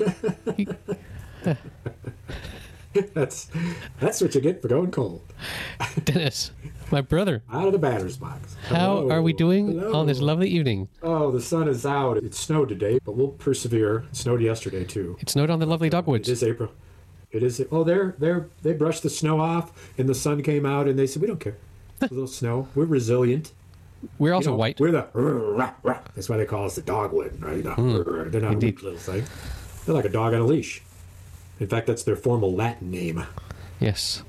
That's that's what you get for going cold. Dennis, my brother, Out of the batter's box. how are we doing Hello. on this lovely evening? Oh, the sun is out. It snowed today, but we'll persevere. It snowed yesterday too. It snowed on the lovely It dogwoods. is April. It is. Oh, they're they're they brushed the snow off, and the sun came out, and they said we don't care. A little snow. We're resilient. We're You also know, white. We're the. That's why they call us the dogwood, right? The, hmm. they're not a weak little thing. They're like a dog on a leash. In fact, that's their formal Latin name, Yes.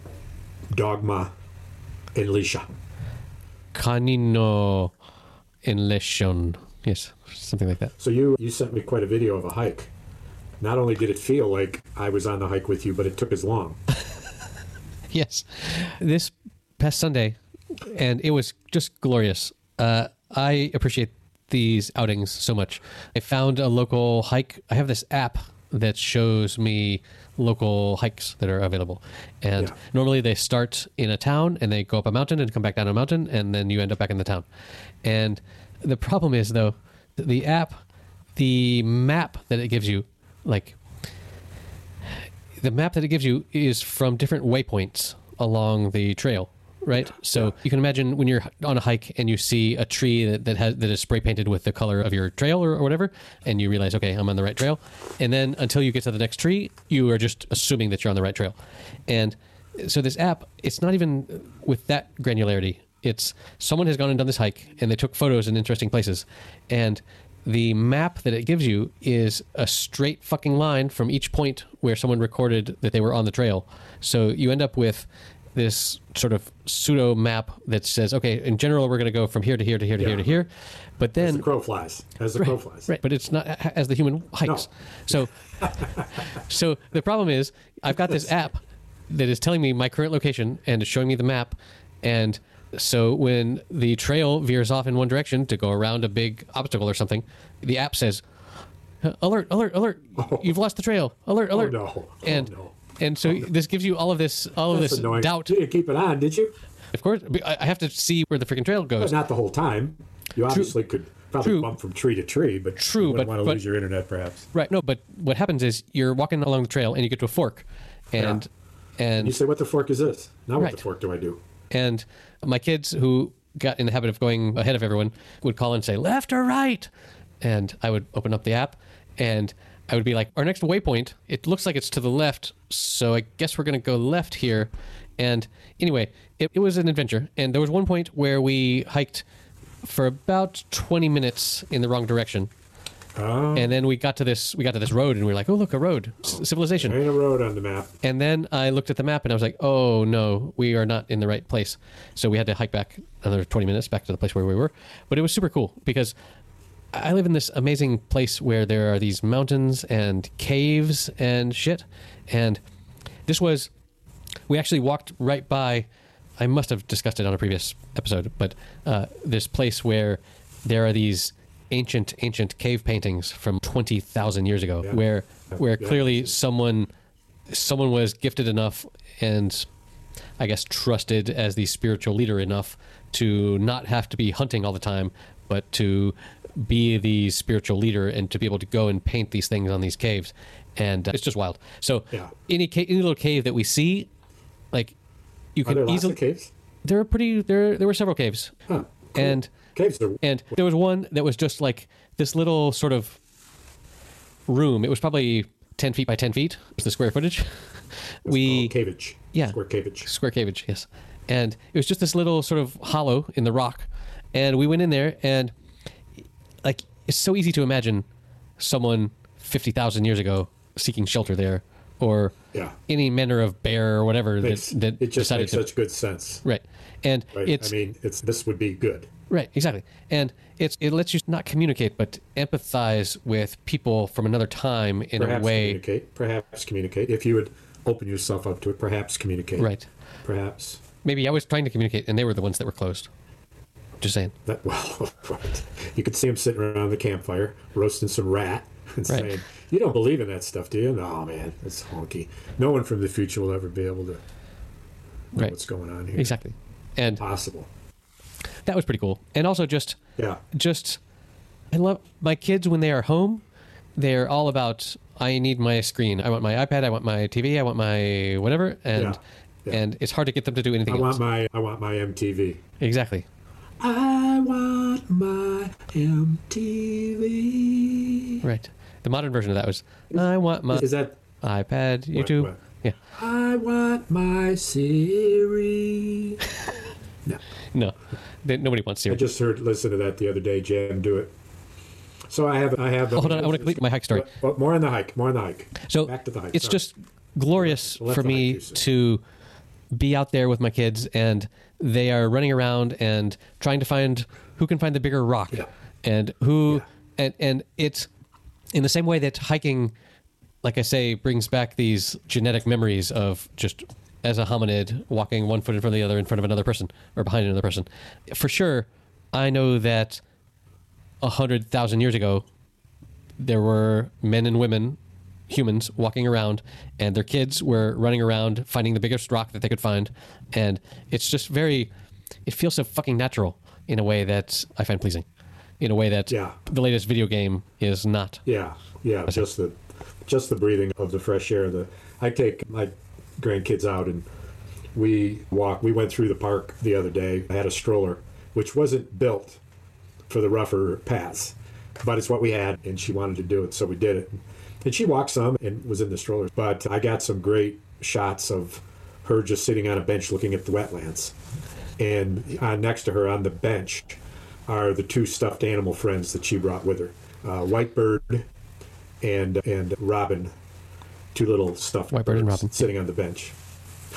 dogma enlisha. Canino in lesion. Yes, something like that. So you you sent me quite a video of a hike. Not only did it feel like I was on the hike with you, but it took as long. Yes. This past Sunday, and it was just glorious. Uh, I appreciate these outings so much. I found a local hike. I have this app that shows me local hikes that are available. And Yeah. normally they start in a town and they go up a mountain and come back down a mountain and then you end up back in the town. And the problem is though, the app, the map that it gives you, like the map that it gives you is from different waypoints along the trail right? So you can imagine when you're on a hike and you see a tree that, that has that is spray painted with the color of your trail or, or whatever and you realize okay i'm on the right trail. And then until you get to the next tree you are just assuming that you're on the right trail. And so this app it's not even with that granularity. It's someone has gone and done this hike and they took photos in interesting places. And the map that it gives you is a straight fucking line from each point where someone recorded that they were on the trail. So you end up with this sort of pseudo map that says, okay, in general, we're going to go from here to here to here to here to here. But then. As the crow flies. As the crow flies. right, but it's not as the human hikes. So, so the problem is, I've got this app that is telling me my current location and is showing me the map, and so when the trail veers off in one direction to go around a big obstacle or something, the app says, "Alert! Alert! Alert! You've lost the trail! Alert! Alert!" Oh, no. Oh, and no. And so this gives you all of this, all of this annoying. doubt. You didn't keep it on, did you? Of course, I have to see where the freaking trail But goes. not the whole time. You obviously could probably True. bump from tree to tree, but True, you but- want to but- lose your internet, perhaps. Right. No, but what happens is you're walking along the trail and you get to a fork, and and You say, "What the fork is this?" Now, what the fork do I do? and my kids who got in the habit of going ahead of everyone would call and say left or right and i would open up the app and i would be like our next waypoint it looks like it's to the left so i guess we're going to go left here and anyway it, it was an adventure and there was one point where we hiked for about 20 minutes in the wrong direction Oh, and then we got to this we got to this road and we were like oh look a road C- civilization there ain't a road on the map. and then I looked at the map and I was like, oh no, we are not in the right place. So we had to hike back another 20 minutes back to the place where we were. But it was super cool because I live in this amazing place where there are these mountains and caves and shit. And this was, we actually walked right by, I must have discussed it on a previous episode, but uh, this place where there are these ancient, ancient cave paintings from 20,000 years ago Yeah. where, where Yeah. clearly someone someone was gifted enough and I guess trusted as the spiritual leader enough to not have to be hunting all the time, but to be the spiritual leader and to be able to go and paint these things on these caves. And uh, it's just wild. So Yeah. any ca- any little cave that we see, like you can easily caves? there are pretty there there were several caves. Huh. And Caves are. and there was one that was just like this little sort of room. It was probably 10 feet by 10 feet, was the square footage. we, called cavage. yeah. Square cavage. square cavage, yes. And it was just this little sort of hollow in the rock. And we went in there, and like, it's so easy to imagine someone 50,000 years ago seeking shelter there, or Yeah. any manner of bear or whatever that, Makes, that it just makes to. such good sense. right. And Right? it's I mean, it's this would be good. Right, exactly. And it's it lets you not communicate but empathize with people from another time in Perhaps a way communicate. Perhaps communicate. If you would open yourself up to it, perhaps communicate. Right. Perhaps. maybe I was trying to communicate and they were the ones that were closed. Just saying. That well, right. You could see them sitting around the campfire roasting some rat and Right. saying, "You don't believe in that stuff, do you?" No, man, it's honky. No one from the future will ever be able to know Right. what's going on here. Exactly. And Possible. that was pretty cool. And also just Yeah. just I love my kids when they are home, they're all about I need my screen. I want my iPad. I want my TV. I want my whatever, and Yeah. Yeah. and it's hard to get them to do anything I else. want my I want my MTV. exactly. I want my MTV. Right. The modern version of that was I want my Is that iPad, YouTube. what? Yeah. I want my Siri? no. No, They- nobody wants Siri. I just heard listen to that the other day. Jam do it. So I have I have. Hold on, I want to complete my hike story. But more on the hike. More on the hike. So back to the hike. it's Sorry. just glorious for me hike do so. to be out there with my kids and they are running around and trying to find who can find the bigger rock Yeah. and who Yeah. and and it's in the same way that hiking like I say brings back these genetic memories of just as a hominid walking one foot in front of the other in front of another person or behind another person for sure I know that a hundred thousand years ago there were men and women, humans, walking around, and their kids were running around finding the biggest rock that they could find. And it's just very, it feels so fucking natural in a way that I find pleasing, in a way that Yeah. the latest video game is not. Yeah, yeah, just the just the breathing of the fresh air. The I take my grandkids out and we walk. We went through the park the other day. I had a stroller, which wasn't built for the rougher paths, but it's what we had, and she wanted to do it, so we did it. And she walked some and was in the stroller. But I got some great shots of her just sitting on a bench looking at the wetlands, and uh, next to her on the bench are the two stuffed animal friends that she brought with her, uh, Whitebird and and Robin, two little stuffed Whitebird and Robin. sitting on the bench.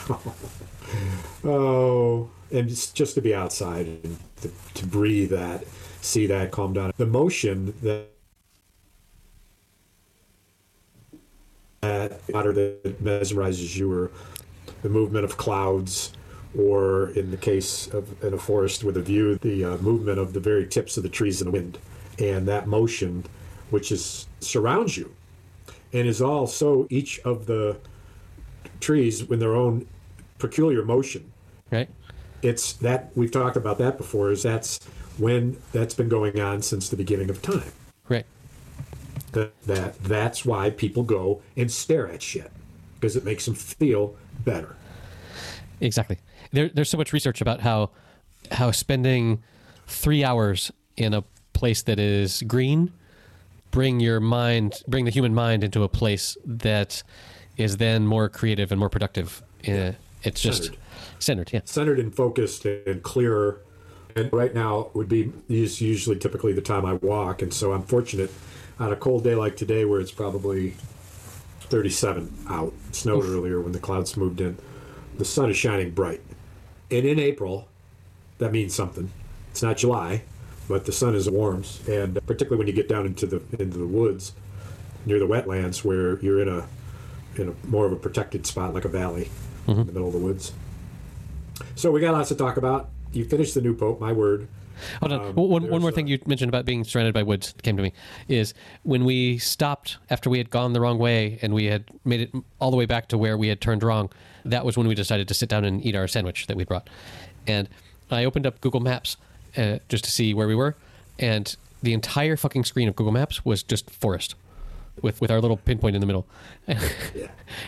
oh, and just, just to be outside and to, to breathe that, see that, calm down. The motion that that water that mesmerizes you, or the movement of clouds, or in the case of in a forest with a view, the uh, movement of the very tips of the trees in the wind, and that motion, which is surrounds you, and is also each of the trees in their own peculiar motion. Right? It's that we've talked about that before. Is that's when that's been going on since the beginning of time. Right. That, that that's why people go and stare at shit because it makes them feel better. Exactly. There, there's so much research about how how spending three hours in a place that is green bring your mind, bring the human mind into a place that is then more creative and more productive. Uh, it's just Centered. centered. Yeah. centered and focused and clearer. And right now would be is usually typically the time I walk, and so I'm fortunate on a cold day like today where it's probably 37 out. Snowed earlier when the clouds moved in. The sun is shining bright, and in April, that means something. It's not July, but the sun is warms, and particularly when you get down into the into the woods near the wetlands where you're in a in a more of a protected spot like a valley in mm-hmm. the middle of the woods. So we got lots to talk about. You finished the new pope, my word. Hold on. Um, one, one more thing you mentioned about being surrounded by woods came to me is when we stopped after we had gone the wrong way and we had made it all the way back to where we had turned wrong. That was when we decided to sit down and eat our sandwich that we brought. And I opened up Google Maps uh, just to see where we were, and the entire fucking screen of Google Maps was just forest. With, with our little pinpoint in the middle, and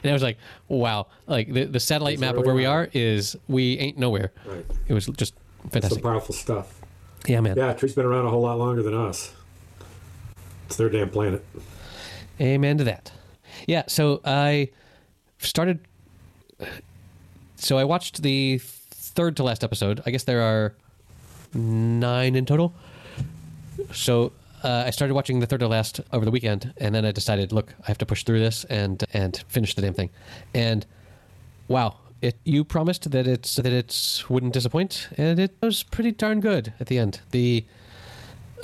I was like, "Wow!" Like the, the satellite map of where we are are? is we ain't nowhere. Right. It was just Some fantastic. powerful stuff. Yeah, man. Yeah, tree's been around a whole lot longer than us. It's their damn planet. Amen to that. Yeah, so I started. So I watched the third to last episode. I guess there are nine in total. So uh, I started watching the third to last over the weekend, and then I decided, look, I have to push through this and and finish the damn thing. And wow, it you promised that it's that it's wouldn't disappoint, and it was pretty darn good at the end. The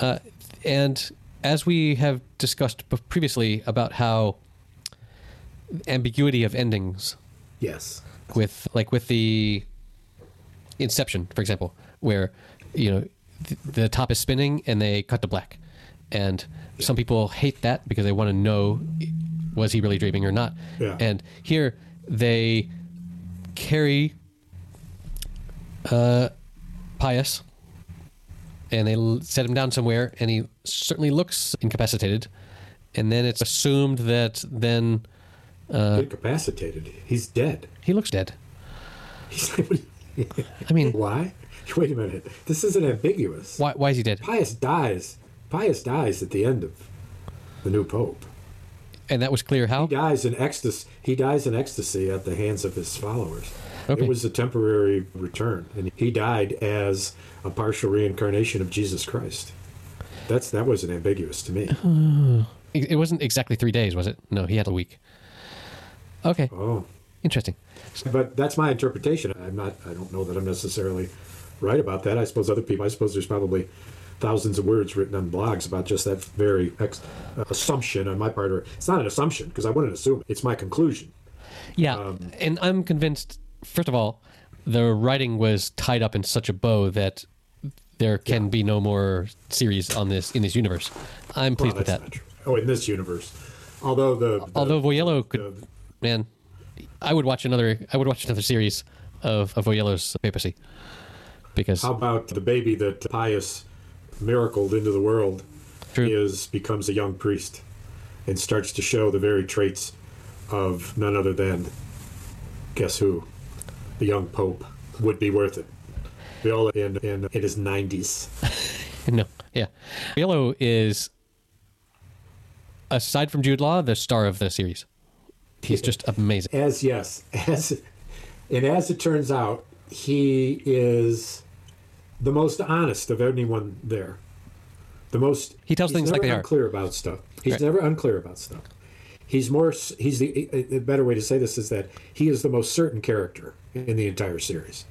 uh, and as we have discussed previously about how ambiguity of endings Yes. with like with the Inception, for example, where you know th- the top is spinning and they cut to black, and some people hate that because they want to know was he really dreaming or not. Yeah. And here they carry uh, Pius and they l- set him down somewhere, and he certainly looks incapacitated. and then it's assumed that then uh, Incapacitated. He's dead. he looks dead. He's, like, I mean, why? Wait a minute. This isn't ambiguous. why why is he dead? Pius dies. Pius dies at the end of the new pope. And that was clear how. He dies in ecstasy. He dies in ecstasy at the hands of his followers. Okay. It was a temporary return, and he died as a partial reincarnation of Jesus Christ. That's that wasn't ambiguous to me. Uh, it it wasn't exactly three days, was it? No, he had a week. Okay, Oh, interesting. but that's my interpretation. I'm not. I don't know that I'm necessarily right about that. I suppose other people. I suppose there's probably thousands of words written on blogs about just that very ex- uh, assumption on my part. Or it's not an assumption because I wouldn't assume. It's my conclusion. Yeah, Um, and I'm convinced. First of all, the writing was tied up in such a bow that there can be no more series on this in this universe. I'm pleased Well, with that. Oh, in this universe, although the, the Although Voiello could, the- man, I would watch another. I would watch another series of, of Voiello's papacy because How about the baby that Pius miracled into the world True. is becomes a young priest and starts to show the very traits of none other than guess who? The young pope would be worth it. Viola in in, in his nineties. no, yeah, Voiello is aside from Jude Law the star of the series. He's just amazing. As yes, as and as it turns out, he is the most honest of anyone there. The most He tells things like they are. unclear about stuff. He's Right. never unclear about stuff. He's more. He's the a better way to say this is that he is the most certain character in the entire series.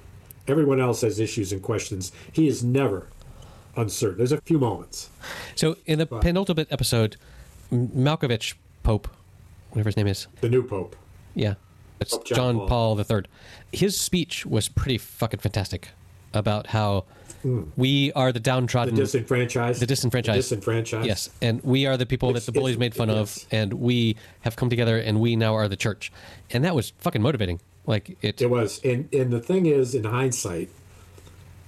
Everyone else has issues and questions. He is never uncertain. There's a few moments. So in the penultimate episode, Malkovich Pope, whatever his name is, The new pope. yeah, it's John, John Paul III. His speech was pretty fucking fantastic about how we are the downtrodden, The disenfranchised. the disenfranchised. disenfranchised. yes, and we are the people It's- that the bullies made fun of, and we have come together, and we now are the church, and that was fucking motivating. Like it, It was, and and the thing is, in hindsight,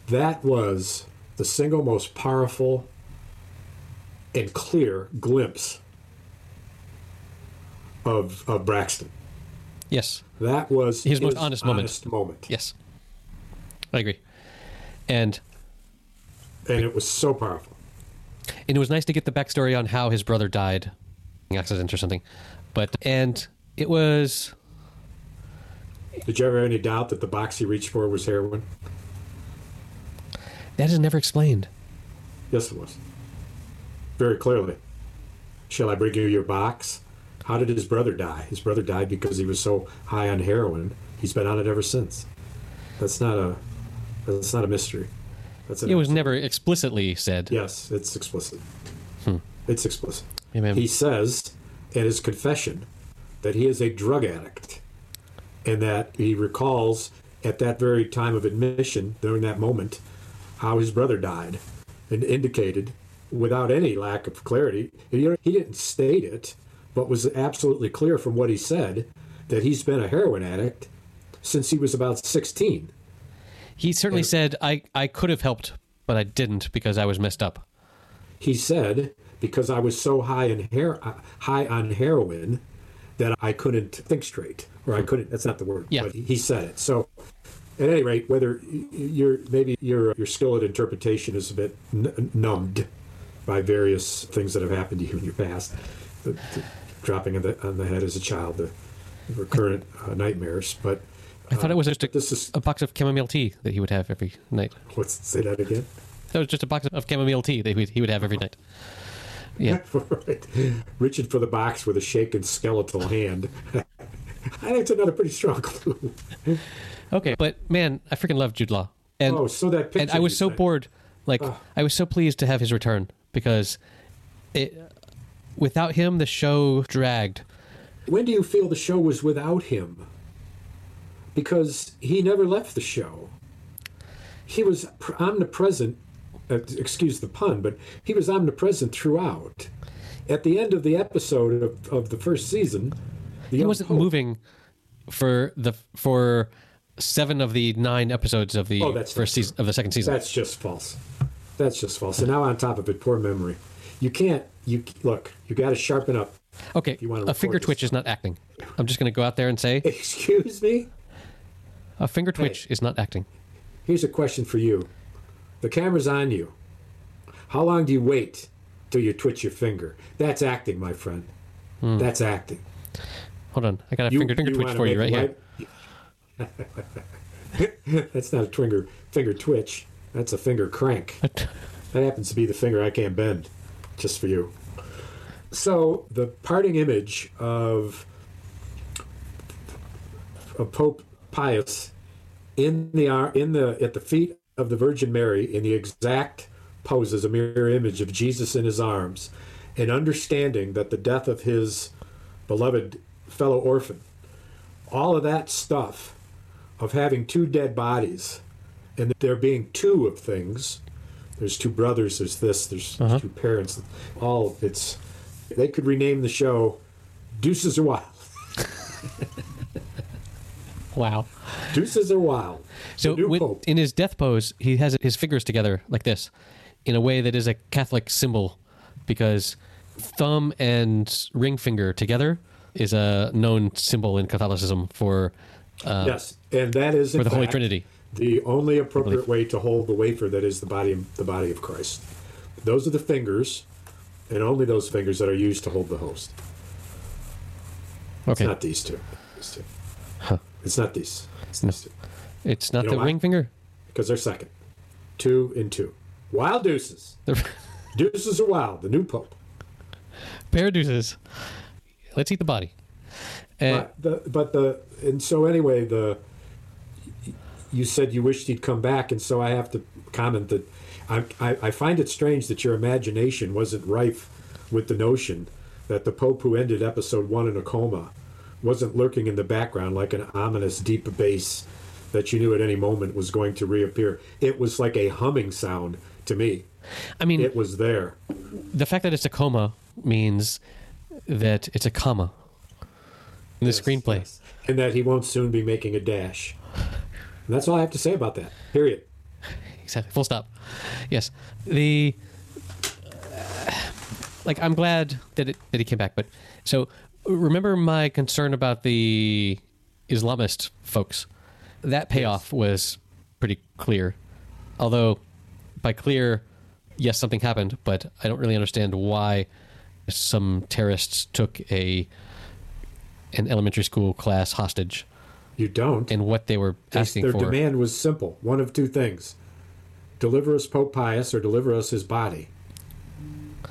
that was the single most powerful and clear glimpse of of Braxton. yes, That was His most honest moment. honest moment, yes, I agree, and and it was so powerful. and it was nice to get the backstory on how his brother died, in accident or something, but and it was Did you ever have any doubt that the box he reached for was heroin? that is never explained. Yes, it was. Very clearly. Shall I bring you your box? How did his brother die? His brother died because he was so high on heroin. He's been on it ever since. That's not a. That's not a mystery. That's It was never explicitly said. Yes, it's explicit. Hmm. It's explicit. Ma'am. He says in his confession that he is a drug addict and that he recalls at that very time of admission, during that moment, how his brother died and indicated without any lack of clarity. He, he didn't state it, but was absolutely clear from what he said that he's been a heroin addict since he was about 16. He certainly said, "I I could have helped, but I didn't because I was messed up." he said because I was so high in her- high on heroin that I couldn't think straight, or I couldn't. That's not the word. Yeah. But he said it. So, at any rate, whether y- your maybe your your skill at interpretation is a bit n- numbed by various things that have happened to you in your past, the, the dropping on the on the head as a child, the recurrent uh, nightmares. But I thought it was just a, this is a box of chamomile tea that he would have every night. let's say that again. That was just a box of chamomile tea that he would, have every night. Yeah, right. Reaching for the box with a shaken skeletal hand. I think it's another pretty strong clue. okay, but man, I freaking love Jude Law, and oh, so that picture. and I was so bored. Like ah. I was so pleased to have his return because it without him the show dragged. When do you feel the show was without him? Because he never left the show. He was pr- omnipresent. Uh, excuse the pun, but he was omnipresent throughout. At the end of the episode of, of the first season, the He wasn't Pope- moving for the for seven of the nine episodes of the Oh, that's first season of the second season. That's just false. That's just false. And now on top of it, poor memory. You can't you look. You got to sharpen up. Okay, you wanna a finger twitch is not acting. I'm just going to go out there and say Excuse me. A finger twitch is not acting. Here's a question for you. The camera's on you. How long do you wait till you twitch your finger? That's acting, my friend. Hmm. That's acting. Hold on, I got a You- finger finger you twitch for you make right here. That's not a finger finger twitch. That's a finger crank. That happens to be the finger I can't bend, just for you. So the parting image of, of Pope Pius in the in the at the feet of the Virgin Mary in the exact pose as a mirror image of Jesus in his arms, and understanding that the death of his beloved fellow orphan, all of that stuff of having two dead bodies, and there being two of things. There's two brothers. There's this. There's uh-huh. two parents. All it's. They could rename the show "Deuces Are Wild." Wow. Deuces Are Wild. So the new when- pope. in his death pose, he has his fingers together like this, in a way that is a Catholic symbol, because thumb and ring finger together is a known symbol in Catholicism for uh, yes, and that is for the Holy Trinity. the only appropriate way to hold the wafer that is the body the body of Christ. Those are the fingers, and only those fingers that are used to hold the host. Okay, It's not these two. These two. It's not these. It's two. it's not You know the why? ring finger. Because they're second. Two and two. Wild deuces. Deuces are wild. The new pope. pair of deuces. Let's eat the body. Uh, But the but the and so anyway the you said you wished he'd come back and so I have to comment that I, I, I find it strange that your imagination wasn't rife with the notion that the Pope who ended episode one in a coma wasn't lurking in the background like an ominous deep bass that you knew at any moment was going to reappear. It was like a humming sound to me. I mean, It was there. the fact that it's a coma means that it's a comma in the screenplay. Yes. And that he won't soon be making a dash. And that's all I have to say about that. Period. Exactly. Full stop. Yes. The uh, like I'm glad that it, that he came back, but so remember my concern about the Islamist folks. That payoff was pretty clear. Although by clear, yes, something happened, but I don't really understand why some terrorists took a an elementary school class hostage You don't. and what they were Their- asking Their for. demand was simple one of two things deliver us Pope Pius or deliver us his body.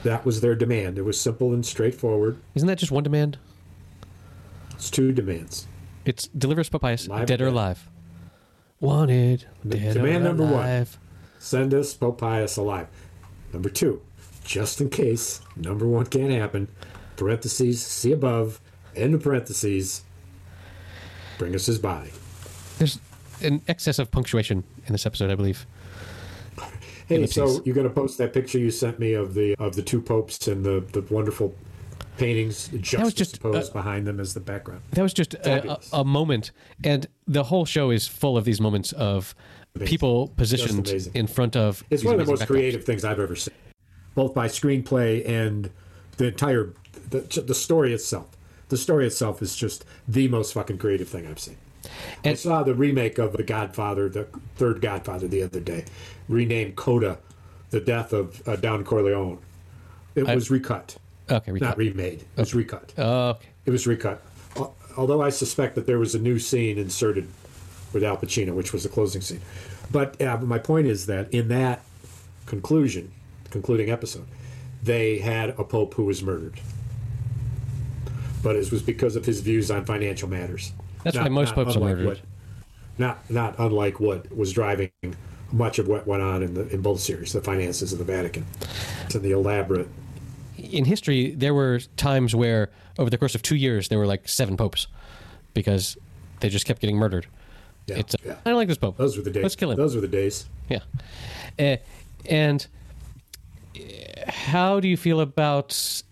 That was their demand. It was simple and straightforward. Isn't that just one demand? It's two demands. It's deliver us Live dead or dead? alive. Wanted, dead demand number one. Send us Pope Pius alive. Number two, just in case number one can't happen, parentheses, see above, end of parentheses, bring us his body. There's an excess of punctuation in this episode, I believe. Hey, Ellipses. so you're going to post that picture you sent me of the of the two popes and the the wonderful paintings was just, juxtaposed uh, behind them as the background. That was just a, a, a moment, and the whole show is full of these moments of people positioned in front of. It's one of the most creative things I've ever seen, both by screenplay and the entire the, the story itself. The story itself is just the most fucking creative thing I've seen. I And- saw the remake of The Godfather, the third Godfather, the other day, renamed Coda, the death of uh, Don Corleone. It was recut, Okay, not remade. It was recut. Oh, okay. It was recut. Although I suspect that there was a new scene inserted with Al Pacino, which was the closing scene. But uh, my point is that in that conclusion, concluding episode, they had a pope who was murdered. But it was because of his views on financial matters. That's why most popes are murdered. What, not not unlike what was driving much of what went on in the in both series, the finances of the Vatican, and the elaborate In history, there were times where, over the course of two years, there were like seven popes because they just kept getting murdered. Yeah, it's, uh, yeah. I don't like this pope. Those were the days. Let's kill him. Those were the days. Yeah. Uh, and how do you feel about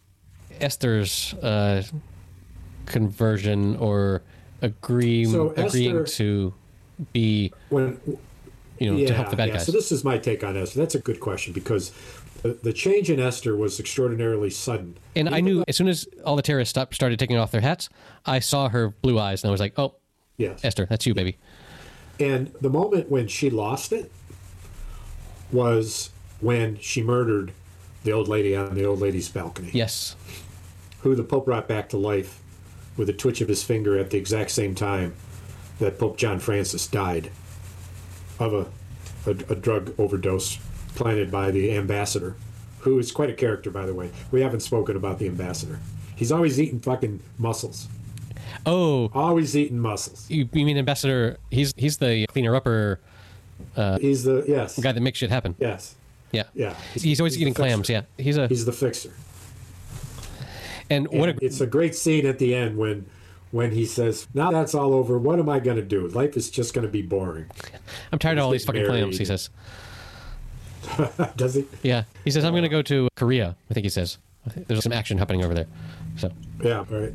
Esther's uh, conversion or agree, So agreeing Esther- to be when you know, to help the bad yeah. guys. So this is my take on Esther. That's a good question because the, the change in Esther was extraordinarily sudden. and I knew as soon as all the terrorists stopped, started taking off their hats, I saw her blue eyes, and I was like, "Oh, Yes. Esther, that's you, baby." And the moment when she lost it was when she murdered the old lady on the old lady's balcony, Yes, who the Pope brought back to life with a twitch of his finger at the exact same time that Pope John Francis died of a, a, a drug overdose planted by the ambassador, who is quite a character, by the way. We haven't spoken about the ambassador. He's always eating fucking mussels. Oh, Always eating mussels. you, you mean Ambassador? He's he's the cleaner upper uh, He's the yes, guy that makes shit happen. yes, Yeah, yeah. He's, always the eating clams. Yeah, he's a He's the fixer. And what a it's a great scene at the end when when he says, "Now that's all over. What am I going to do? Life is just going to be boring." I'm tired of all these fucking married. He says. Does he? Yeah, he says I'm going to go to Korea. I think he says. There's some action happening over there. So Yeah, right.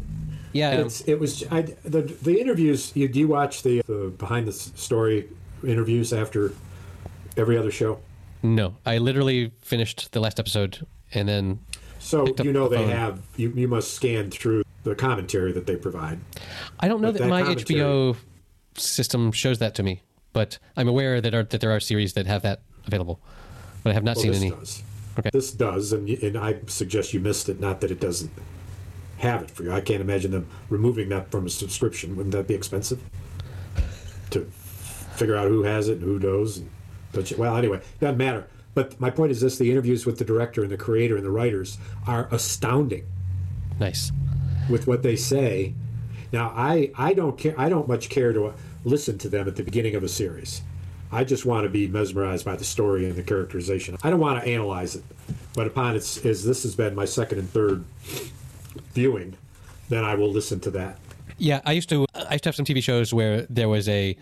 yeah, um, it's, it was I, the the interviews. You do you watch the, the behind the story interviews after every other show? no, I literally finished the last episode and then So you know the they phone. have you, you must scan through the commentary that they provide. I don't know that, that my commentary- HBO system shows that to me, but I'm aware that are, that there are series that have that available, but I have not Well, seen this any. does. Okay. This does, and and I suggest you missed it. Not that it doesn't have it for you. I can't imagine them removing that from a subscription. Wouldn't that be expensive? To figure out who has it and who knows. And, don't you, well, anyway, doesn't matter. But my point is this: the interviews with the director and the creator and the writers are astounding Nice. with what they say. Now, I, I don't care. I don't much care to uh, listen to them at the beginning of a series. I just want to be mesmerized by the story and the characterization. I don't want to analyze it. But upon its as this has been my second and third viewing, then I will listen to that. Yeah, I used to. I used to have some TV shows where there was a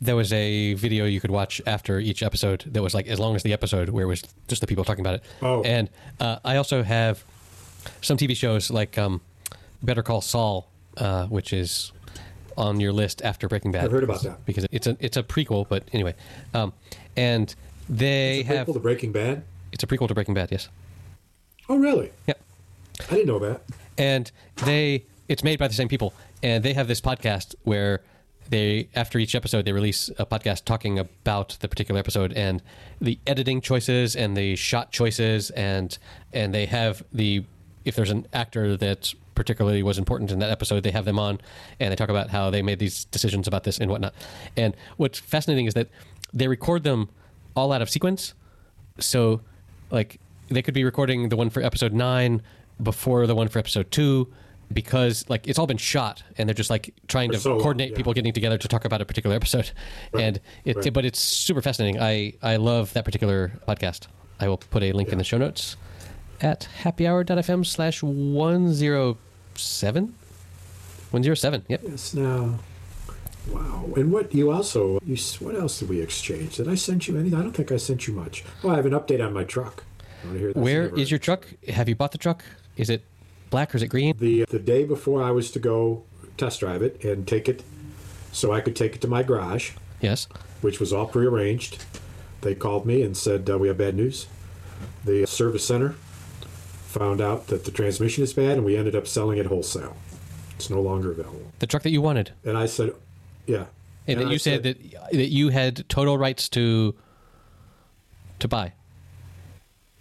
there was a video you could watch after each episode that was like as long as the episode, where it was just the people talking about it. Oh. and uh, I also have some TV shows like um, Better Call Saul, uh, which is on your list after Breaking Bad. I've heard about that. because it's a it's a prequel, but anyway, um, and they have Prequel to Breaking Bad. it's a prequel to Breaking Bad. Yes. Oh, really? Yep. I didn't know that. and they it's made by the same people and they have this podcast where they after each episode they release a podcast talking about the particular episode and the editing choices and the shot choices and and they have the if there's an actor that particularly was important in that episode they have them on and they talk about how they made these decisions about this and whatnot. And what's fascinating is that they record them all out of sequence. So like they could be recording the one for episode 9 before the one for episode 2 because like it's all been shot and they're just like trying to so coordinate yeah. people getting together to talk about a particular episode and it right. but it's super fascinating i i love that particular podcast i will put a link in the show notes at happyhour.fm slash 107 107 yep Yes. Now. Wow. And what you also you what else did we exchange? Did I send you anything? I don't think I sent you much. Oh, I have an update on my truck. You wanna hear this? where is your truck have you bought the truck is it black or is it green the the day before I was to go test drive it and take it, so I could take it to my garage, yes which was all prearranged. They called me and said uh, we have bad news. The service center found out that the transmission is bad, and we ended up selling it wholesale. It's no longer available. the truck that you wanted And I said, yeah. And, that I you said, that that you had total rights to to buy,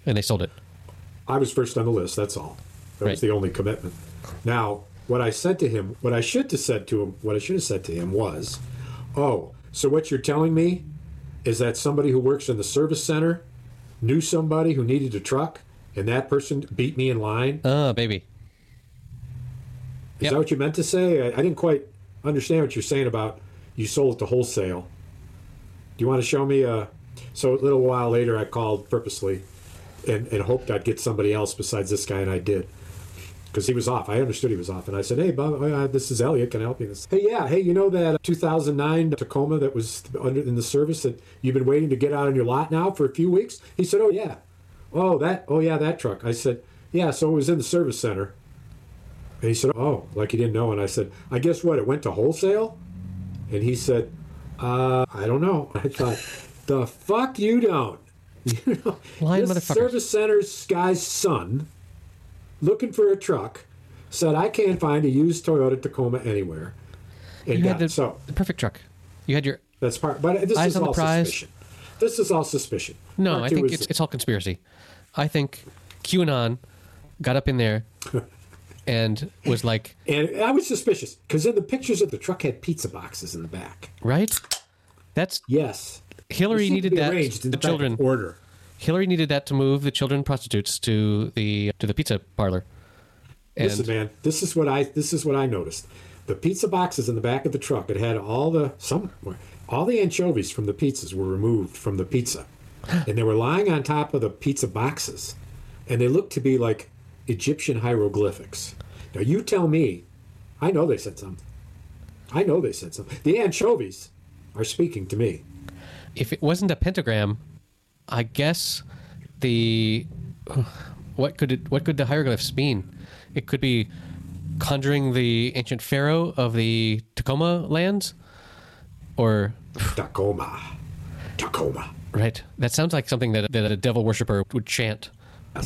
and they sold it. I was first on the list. That's all. That Right. was the only commitment. Now, what I said to him, what I should have said to him, what I should have said to him was, "Oh, so what you're telling me is that somebody who works in the service center knew somebody who needed a truck, and that person beat me in line." Oh, baby. Is Yep. that what you meant to say? I, I didn't quite understand what you're saying about you sold it to wholesale. Do you want to show me? Uh, so a little while later, I called purposely and, and hoped I'd get somebody else besides this guy, and I did. Because he was off. I understood he was off. And I said, hey, Bob, uh, this is Elliot. Can I help you? Hey, yeah. Hey, you know that 2009 Tacoma that was under in the service that you've been waiting to get out on your lot now for a few weeks? He said, oh, yeah. Oh, that. Oh, yeah, that truck. I said, yeah, so it was in the service center. And he said, "Oh, like he didn't know." And I said, "I guess what? It went to wholesale." And he said, uh, "I don't know." I thought, The fuck you don't. You know, Lying this service center's guy's son, looking for a truck, said I can't find a used Toyota Tacoma anywhere. And You got had the, so the perfect truck. You had your that's part. But this is all prize. suspicion. This is all suspicion. no. Part I think it's it's all conspiracy. I think QAnon got up in there and was like, and I was suspicious because in the pictures of the truck had pizza boxes in the back. right? That's Yes, Hillary They seem to needed that. The children. order. Hillary needed that to move the children prostitutes to the to the pizza parlor. And Listen, man, this is what I this is what I noticed. The pizza boxes in the back of the truck. It had all the some all the anchovies from the pizzas were removed from the pizza, and they were lying on top of the pizza boxes, and they looked to be like Egyptian hieroglyphics. Now you tell me, I know they said something. I know they said something. The anchovies are speaking to me. if it wasn't a pentagram, I guess the what could it what could the hieroglyphs mean? It could be conjuring the ancient pharaoh of the Tacoma lands, or Tacoma, Tacoma. right. That sounds like something that, that a devil worshiper would chant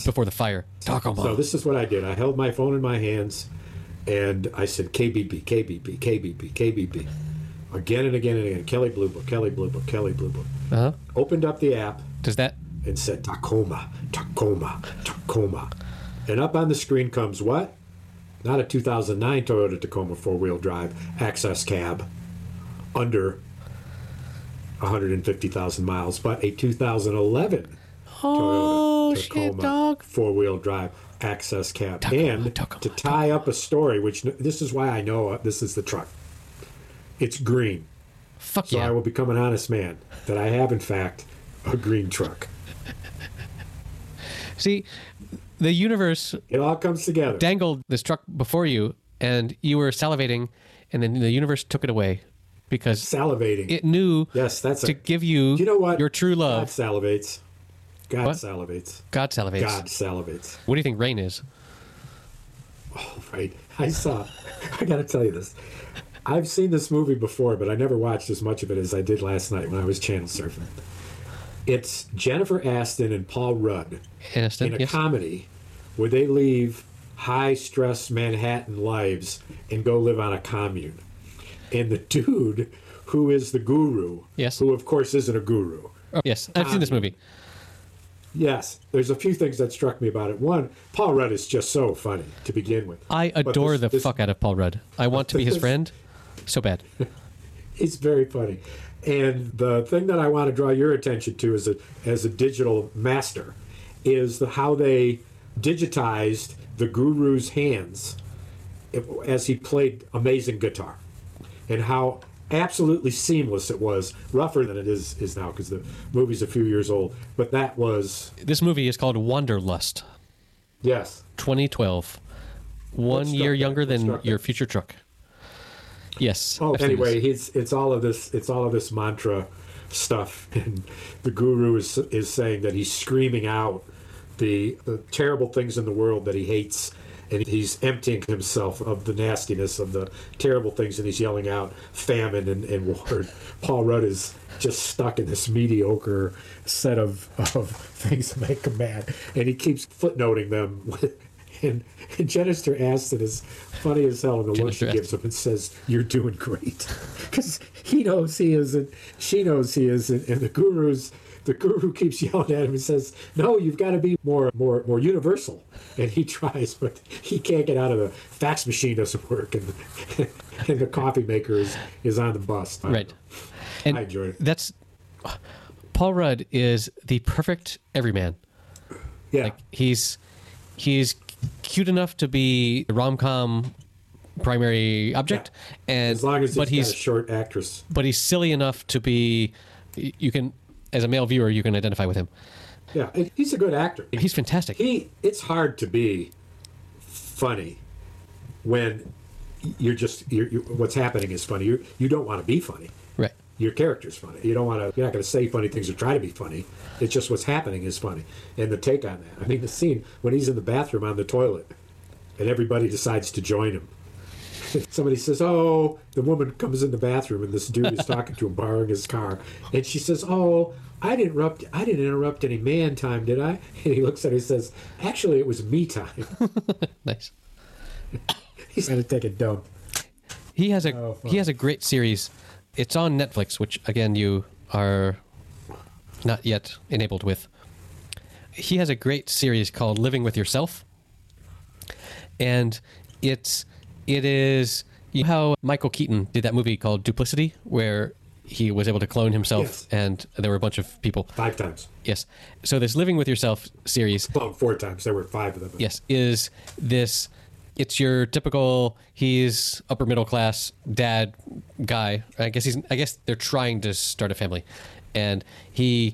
before the fire. Tacoma. So this is what I did. I held my phone in my hands, and I said KBB, KBB, KBB, KBB, again and again and again. Kelley Blue Book, Kelley Blue Book, Kelley Blue Book. uh-huh. Opened up the app Does that and said Tacoma, Tacoma, Tacoma, and up on the screen comes what? Not a 2009 Toyota Tacoma four-wheel drive access cab, under 150,000 miles, but a 2011 Oh Toyota Tacoma four-wheel drive access cab. Tacoma, and Tacoma, to tie up a story, which this is why I know uh, this is the truck. It's green, Fuck so yeah! I will become an honest man that I have in fact a green truck. See, the universe It all comes together. dangled this truck before you, and you were salivating, and then the universe took it away because Salivating. it knew yes, that's to a, give you, You know what? your true love. God salivates. God What? salivates. God salivates. God salivates. What do you think rain is? Oh, Right. I saw. I got to tell you this. I've seen this movie before, but I never watched as much of it as I did last night when I was channel surfing. It's Jennifer Aniston and Paul Rudd in a yes. comedy where they leave high stress Manhattan lives and go live on a commune. And the dude who is the guru, Yes. who of course isn't a guru. Oh, yes, I've seen this movie. Yes, there's a few things that struck me about it. One, Paul Rudd is just so funny to begin with. I adore this- the this- fuck out of Paul Rudd. I want to be his friend so bad. He's very funny. And the thing that I want to draw your attention to as a as a digital master is the, how they digitized the guru's hands as he played amazing guitar, and how absolutely seamless it was. Rougher than it is is now because the movie's a few years old. But that was This movie is called Wanderlust, yes. 2012. One year younger What than your future truck. Yes. Oh, I've anyway, he's it's all of this it's all of this mantra stuff, and the guru is is saying that he's screaming out the the terrible things in the world that he hates, and he's emptying himself of the nastiness of the terrible things, and he's yelling out famine and, and war. Paul Rudd is just stuck in this mediocre set of of things that make him mad, and he keeps footnoting them. With, and, and Jennifer Aniston is funny as hell in the look she gives him and says, "You're doing great," because he knows he isn't, she knows he isn't, and the guru's the guru keeps yelling at him and says, "No, you've got to be more more more universal." And he tries, but he can't get out of the fax machine doesn't work, and and the coffee maker is is on the bus. Right. And I enjoyed it. that's Paul Rudd is the perfect everyman. Yeah, Like he's he's cute enough to be the rom com primary object, and as long as but he's a short actress. but he's silly enough to be you can as a male viewer you can identify with him. Yeah, and he's a good actor. He's fantastic. he it's hard to be funny when you're just you're, you what's happening is funny you you don't want to be funny. Your character's funny you don't want to you're not going to say funny things or try to be funny it's just what's happening is funny and the take on that i mean the scene when he's in the bathroom on the toilet and everybody decides to join him somebody says, "Oh," the woman comes in the bathroom and this dude is talking to him, borrowing his car, and she says, "Oh." I didn't interrupt. I didn't interrupt any man time, did I? And he looks at her and says, "Actually, it was me time." nice. He's gonna take a dump. He has a Oh, he has a great series. It's on Netflix, which again you are not yet enabled with. He has a great series called Living with Yourself, and it's it is you know how Michael Keaton did that movie called Duplicity, where he was able to clone himself, Yes. and there were a bunch of people. Five times. Yes, so this Living with Yourself series Well, four times. There were five of them. yes is this it's your typical he's upper middle class dad guy. I guess he's i guess they're trying to start a family. And he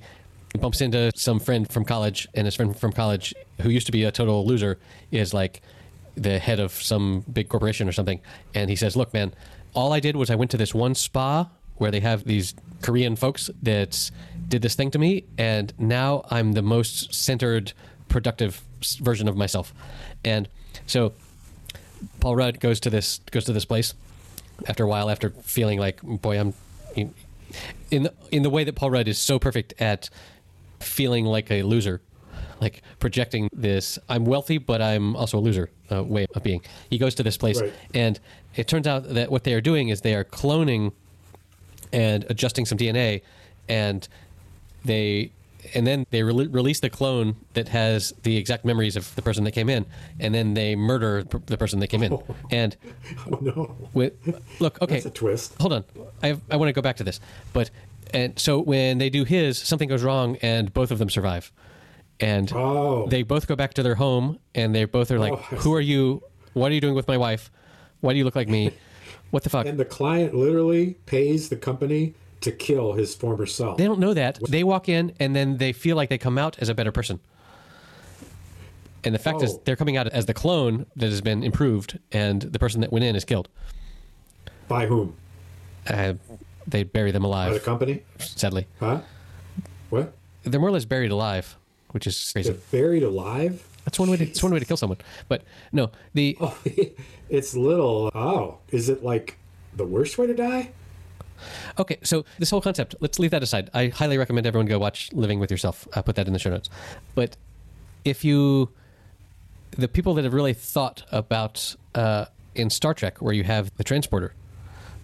bumps into some friend from college and his friend from college who used to be a total loser is like the head of some big corporation or something. And he says look man all i did was i went to this one spa where they have these korean folks that did this thing to me and now i'm the most centered productive version of myself. And so Paul Rudd goes to this goes to this place after a while after feeling like boy I'm in in the, in the way that Paul Rudd is so perfect at feeling like a loser like projecting this I'm wealthy but I'm also a loser uh, way of being he goes to this place Right. and it turns out that what they are doing is they are cloning and adjusting some DNA and they and then they re- release the clone that has the exact memories of the person that came in. And then they murder p- the person that came in. And Oh no. with, look okay. That's a twist. hold on. I, I want to go back to this. But and so when they do his something goes wrong and both of them survive. And Oh. they both go back to their home and they both are like Oh, who are you? What are you doing with my wife? Why do you look like me? What the fuck? And the client literally pays the company to kill his former self. They don't know that. They walk in and then they feel like they come out as a better person. And the fact is, Oh. they're coming out as the clone that has been improved, and the person that went in is killed. By whom? Uh, they bury them alive. By the company? sadly. Huh? What? They're more or less buried alive, which is crazy. They're buried alive? That's one way to. That's one way to kill someone. But no, the Oh, it's little. Oh, is it like the worst way to die? Okay, so this whole concept, let's leave that aside. I highly recommend everyone go watch Living with Yourself. I'll put that in the show notes. But if you, the people that have really thought about uh, in Star Trek, where you have the transporter,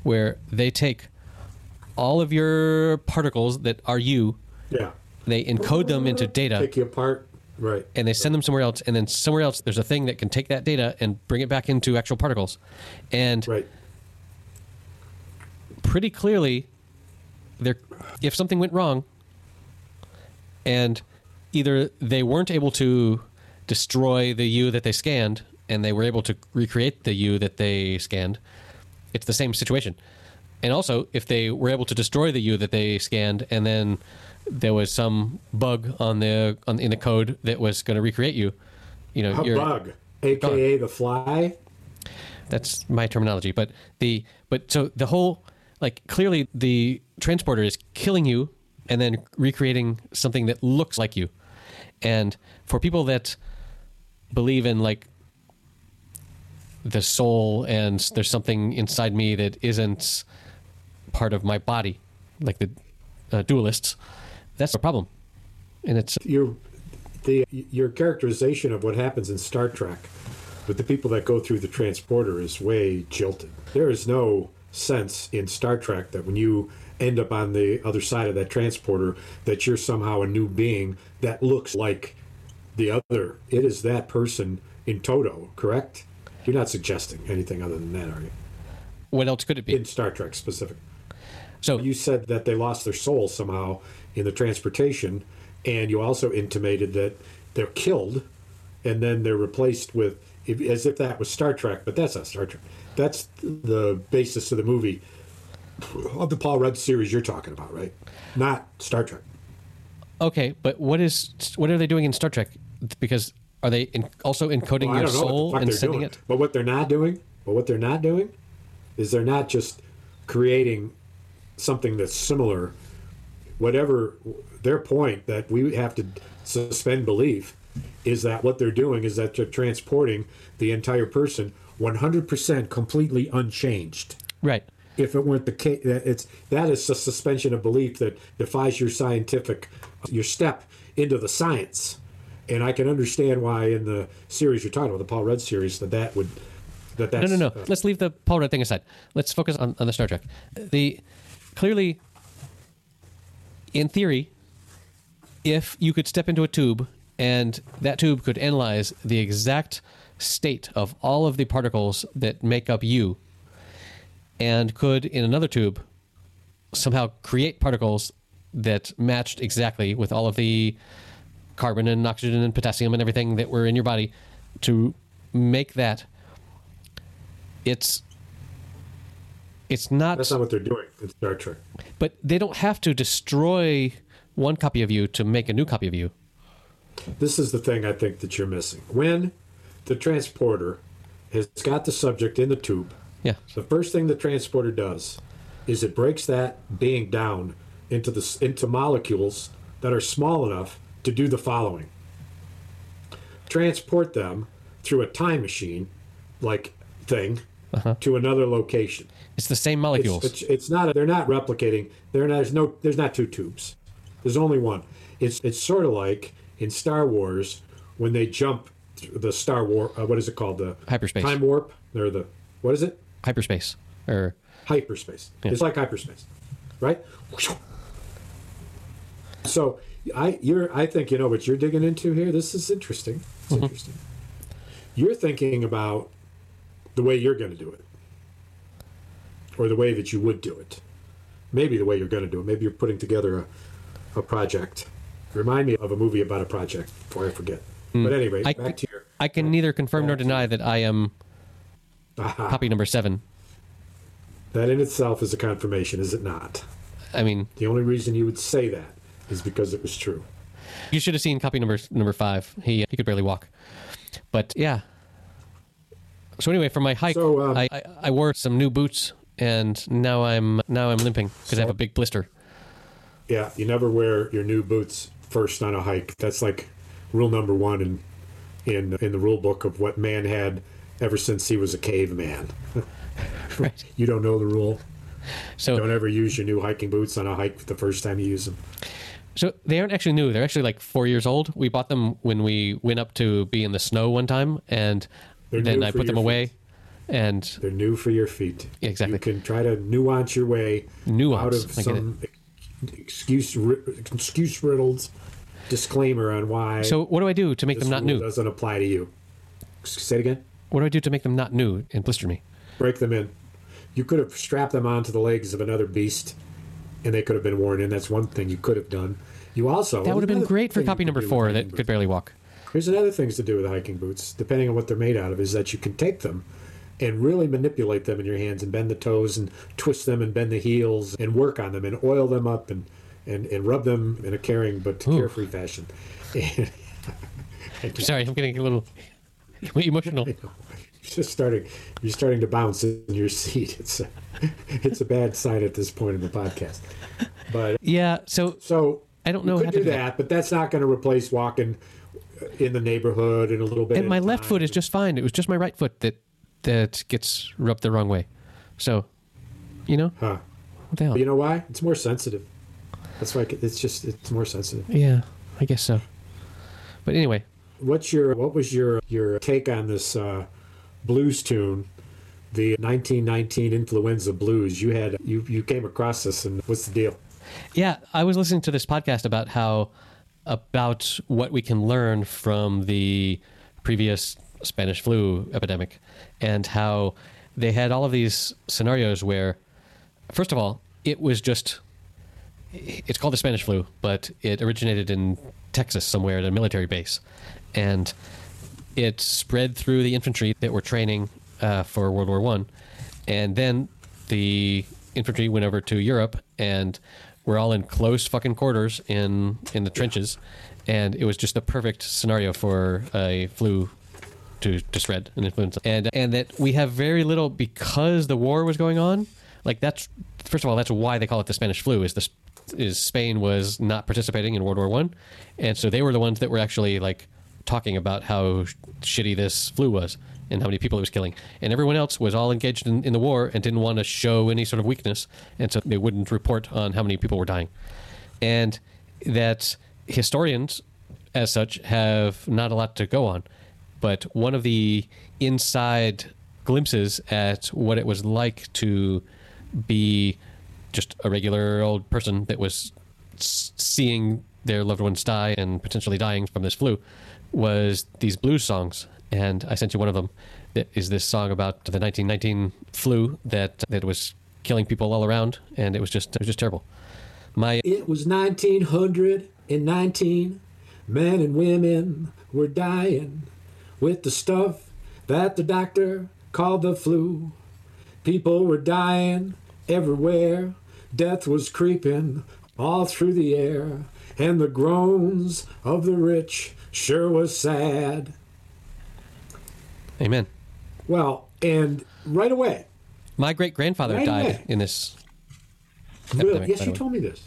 where they take all of your particles that are you, Yeah. they encode them into data, Take you apart. Right. and they send them somewhere else, and then somewhere else there's a thing that can take that data and bring it back into actual particles. And Right. Pretty clearly there if something went wrong and either they weren't able to destroy the you that they scanned and they were able to recreate the you that they scanned it's the same situation and also if they were able to destroy the you that they scanned and then there was some bug on the on, in the code that was going to recreate you you know A bug, aka the fly. that's my terminology but the but so the whole like clearly the transporter is killing you and then recreating something that looks like you and for people that believe in like the soul and there's something inside me that isn't part of my body like the uh, dualists that's a problem and it's Your the your characterization of what happens in Star Trek with the people that go through the transporter is way jilted. There is no sense in Star Trek that when you end up on the other side of that transporter that you're somehow a new being that looks like the other. It is that person in toto, correct? You're not suggesting anything other than that, are you? what else could it be In Star Trek specific. so You said that they lost their soul somehow in the transportation, and you also intimated that they're killed and then they're replaced with, if- as if that was Star Trek, but that's not Star Trek. That's the basis of the movie of the Paul Rudd series you're talking about, right? Not Star Trek. okay but what is what are they doing in star trek because are they in, also encoding Well, your soul the and sending doing. it But what they're not doing, but what they're not doing, is they're not just creating something that's similar. Whatever their point that we have to suspend belief is that what they're doing is that they're transporting the entire person 100% completely unchanged. Right. If it weren't the case, it's that is a suspension of belief that defies your scientific, your step into the science. And I can understand why in the series you're talking about, the Paul Rudd series, that that would, that that's No, no, no. Let's leave the Paul Rudd thing aside. Let's focus on, on the Star Trek. The clearly, in theory, if you could step into a tube and that tube could analyze the exact state of all of the particles that make up you, and could in another tube somehow create particles that matched exactly with all of the carbon and oxygen and potassium and everything that were in your body to make that it's it's not That's not what they're doing in Star Trek. but they don't have to destroy one copy of you to make a new copy of you This is the thing I think that you're missing. When the transporter has got the subject in the tube, yeah the first thing the transporter does is it breaks that being down into the into molecules that are small enough to do the following: transport them through a time machine, like thing, uh-huh. to another location. it's the same It's, molecules it's, it's not. They're not replicating. Not, there's no. There's not two tubes. There's only one. It's it's sort of like in Star Wars when they jump the Star War. Uh, what is it called? The Hyperspace. time warp. Or the what is it? hyperspace or Hyperspace. It's like hyperspace, right? So I you're I think you know what you're digging into here. This is interesting. It's interesting. You're thinking about the way you're going to do it, or the way that you would do it. Maybe the way you're going to do it. Maybe you're putting together a, a project. Remind me of a movie about a project before I forget. But anyway, I, back to your I can neither confirm nor deny that I am copy number seven. that in itself is a confirmation, is it not? I mean, The only reason you would say that is because it was true. you should have seen copy number number five. He he could barely walk, but yeah. So anyway, for my hike, So, um, I, I I wore some new boots, and now I'm now I'm limping because I have a big blister. Yeah, you never wear your new boots first on a hike. That's like rule number one in in in the rule book of what man had ever since he was a caveman. Right. You don't know the rule. So Don't ever use your new hiking boots on a hike the first time you use them. So they aren't actually new. They're actually like four years old. We bought them when we went up to be in the snow one time, and They're then I put them your away. And They're new for your feet. Exactly. You can try to nuance your way Nuance, out of some excuse excuse riddled disclaimer on why so, what do I do to make them not new? doesn't apply to you. Say it again. What do I do to make them not new and blister me? break them in. You could have strapped them onto the legs of another beast, and they could have been worn in. That's one thing you could have done. You also That would have been great for copy number four that could barely walk. Here's another things to do with hiking boots, depending on what they're made out of, is that you can take them and really manipulate them in your hands and bend the toes and twist them and bend the heels and work on them and oil them up and and, and rub them in a caring but carefree fashion. Sorry, I'm getting a little emotional. You're just starting. You're starting to bounce in your seat. It's a, it's a bad sign at this point in the podcast. But Yeah. So so I don't know how to do do that, that. but that's not going to replace walking in the neighborhood in a little bit. and my left time. foot is just fine. It was just my right foot that that gets rubbed the wrong way. So, you know, Huh. what the hell? You know why? It's more sensitive. That's why it's just it's more sensitive. Yeah, I guess so. But anyway, What's your what was your your take on this uh, blues tune, the 1919 influenza blues? You had you you came across this, and what's the deal? Yeah, I was listening to this podcast about how about what we can learn from the previous Spanish flu epidemic and how they had all of these scenarios where first of all, it was just it's called the Spanish flu, but it originated in Texas somewhere at a military base and it spread through the infantry that were training uh, for World War One, and then the infantry went over to Europe, and we're all in close fucking quarters in in the trenches, and it was just the perfect scenario for a flu to to spread an influenza, and and that we have very little because the war was going on. Like that's first of all, that's why they call it the Spanish flu. Is this is Spain was not participating in World War One, and so they were the ones that were actually like talking about how sh- shitty this flu was, and how many people it was killing. And everyone else was all engaged in, in the war and didn't want to show any sort of weakness, and so they wouldn't report on how many people were dying. And that historians, as such, have not a lot to go on. But one of the inside glimpses at what it was like to be just a regular old person that was seeing their loved ones die and potentially dying from this flu was these blues songs. And I sent you one of them. That is this song about the 1919 flu that that was killing people all around, and it was just it was just terrible. My It was 1919. Men and women were dying with the stuff that the doctor called the flu. People were dying everywhere. Death was creeping all through the air. And the groans of the rich sure was sad. amen. Well, and right away, My great grandfather Right died away. in this. really, Epidemic, yes, you told me this.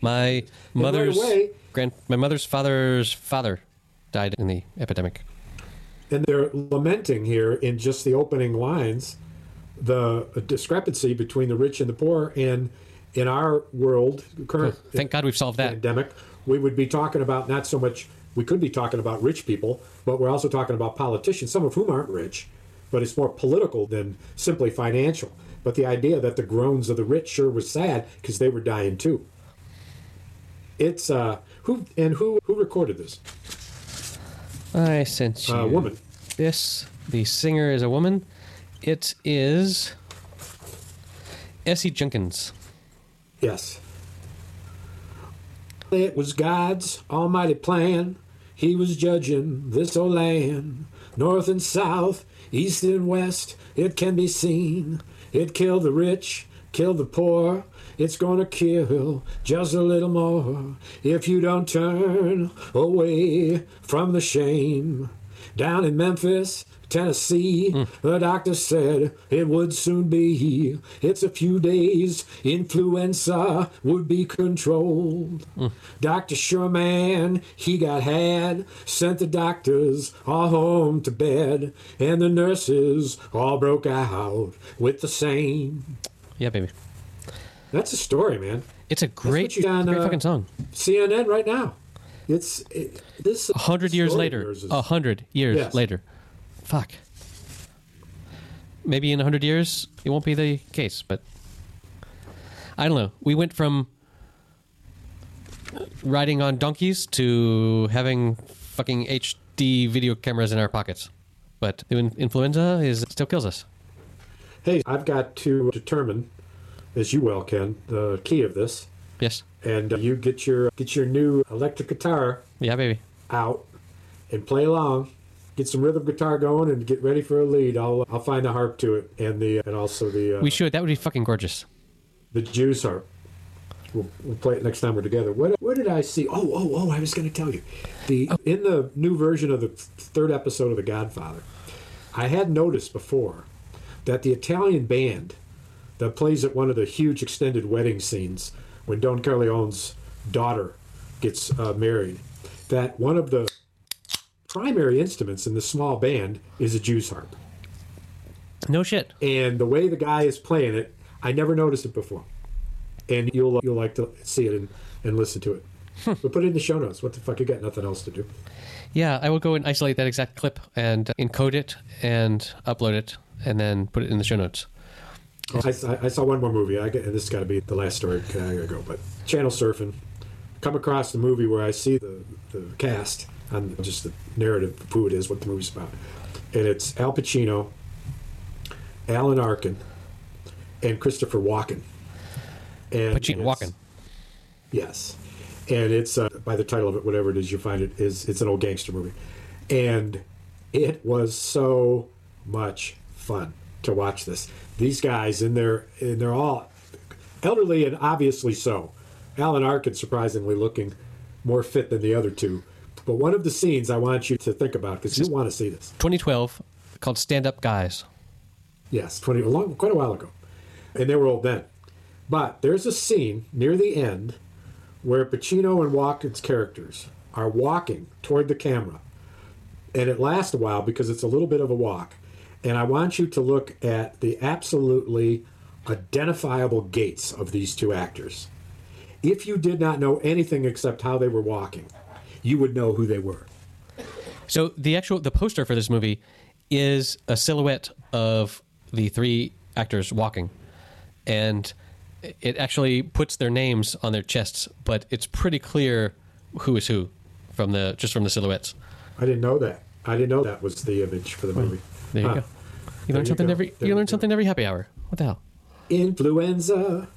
My mother's away- grand, my mother's father's father died in the epidemic. and they're lamenting here in just the opening lines the discrepancy between the rich and the poor and in our world current Thank God we've solved that. pandemic we would be talking about not so much we could be talking about rich people but we're also talking about politicians some of whom aren't rich but it's more political than simply financial but the idea that the groans of the rich sure was sad because they were dying too it's uh who and who who recorded this I sent you uh, woman this. The singer is a woman. It is Essie Jenkins. Yes. It was God's almighty plan. He was judging this old land. North and south, east and west, it can be seen. It killed the rich, killed the poor. It's gonna kill just a little more if you don't turn away from the shame. Down in Memphis, Tennessee, the doctor said it would soon be. It's a few days, influenza would be controlled. Dr. Sherman, he got had, sent the doctors all home to bed, and the nurses all broke out with the same. Yeah, baby. That's a story, man. It's a great, got, great uh, fucking song. CNN right now. It's it, this. A hundred years later. of yours is- A hundred years Yes. later. Fuck. Maybe in a hundred years it won't be the case, but I don't know. We went from riding on donkeys to having fucking HD video cameras in our pockets. But the influenza is still kills us. Hey, I've got to determine, as you well can, the key of this, Yes. and uh, you get your get your new electric guitar Yeah, baby. out and play along. Get some rhythm guitar going and get ready for a lead. I'll I'll find the harp to it and the and also the uh, We should. That would be fucking gorgeous. the Jews harp. We'll, we'll play it next time we're together. What what did I see? Oh oh oh! I was going to tell you, the in the new version of the third episode of The Godfather, I had noticed before that the Italian band that plays at one of the huge extended wedding scenes when Don Corleone's daughter gets uh, married, that one of the primary instruments in the small band is a Jew's harp. No shit. And the way the guy is playing it, I never noticed it before. And you'll you'll like to see it and, and listen to it. Hmm. but put it in the show notes. What the fuck? You got nothing else to do. Yeah, I will go and isolate that exact clip and encode it and upload it and then put it in the show notes. I, I- I saw one more movie. I this has got to be the last story. I gotta go. But channel surfing, come across the movie where I see the, the cast on just the narrative of who it is, what the movie's about, and it's Al Pacino, Alan Arkin, and Christopher Walken. And Pacino and Walken. Yes, and it's uh, by the title of it, whatever it is you find it is. It's an old gangster movie, and it was so much fun to watch this. These guys, and they're and they're all elderly and obviously so. Alan Arkin surprisingly looking more fit than the other two. But one of the scenes I want you to think about because you want to see this. 2012 called Stand Up Guys. Yes, twenty a long, quite a while ago, and they were old then. But there's a scene near the end where Pacino and Walken's characters are walking toward the camera, and it lasts a while because it's a little bit of a walk, And I want you to look at the absolutely identifiable gaits of these two actors. If you did not know anything except how they were walking, you would know who they were. So the actual the poster for this movie is a silhouette of the three actors walking, and it actually puts their names on their chests, but it's pretty clear who is who from the just from the silhouettes. I didn't know that. I didn't know that was the image for the movie. There you Huh. go. You learn something go. every There you you learn go. something every happy hour. What the hell? Influenza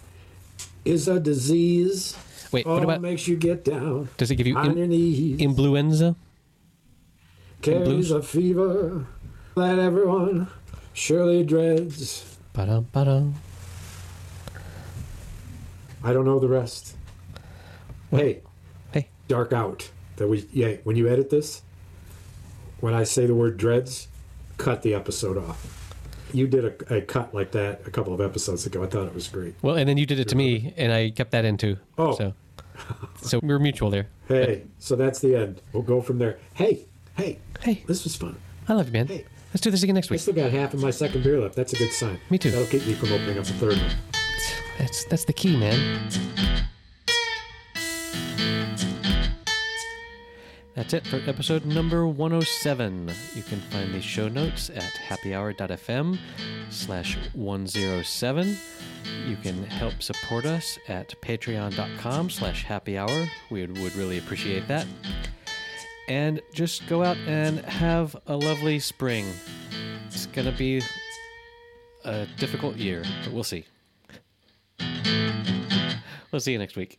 is a disease. Wait, what about makes you get down does it give you on in, your knees? influenza? Carries a fever that everyone surely dreads. Ba-dum, ba-dum. I don't know the rest. Hey, Hey, dark out. That we yeah. When you edit this, when I say the word dreads, cut the episode off. You did a, a cut like that a couple of episodes ago. I thought it was great. well, and then you did it to me, and I kept that in too. Oh. so so we're mutual there. Hey, so that's the end. We'll go from there. Hey, hey, Hey, this was fun. I love you, man. Hey. Let's do this again next week. I still got half of my second beer left. That's a good sign. Me too. That'll keep me from opening up a third one. That's that's the key, man. That's it for episode number 107. You can find the show notes at happyhour.fm slash 107. You can help support us at patreon.com slash happyhour. We would, really appreciate that. And just go out and have a lovely spring. It's going to be a difficult year, but we'll see. We'll see you next week.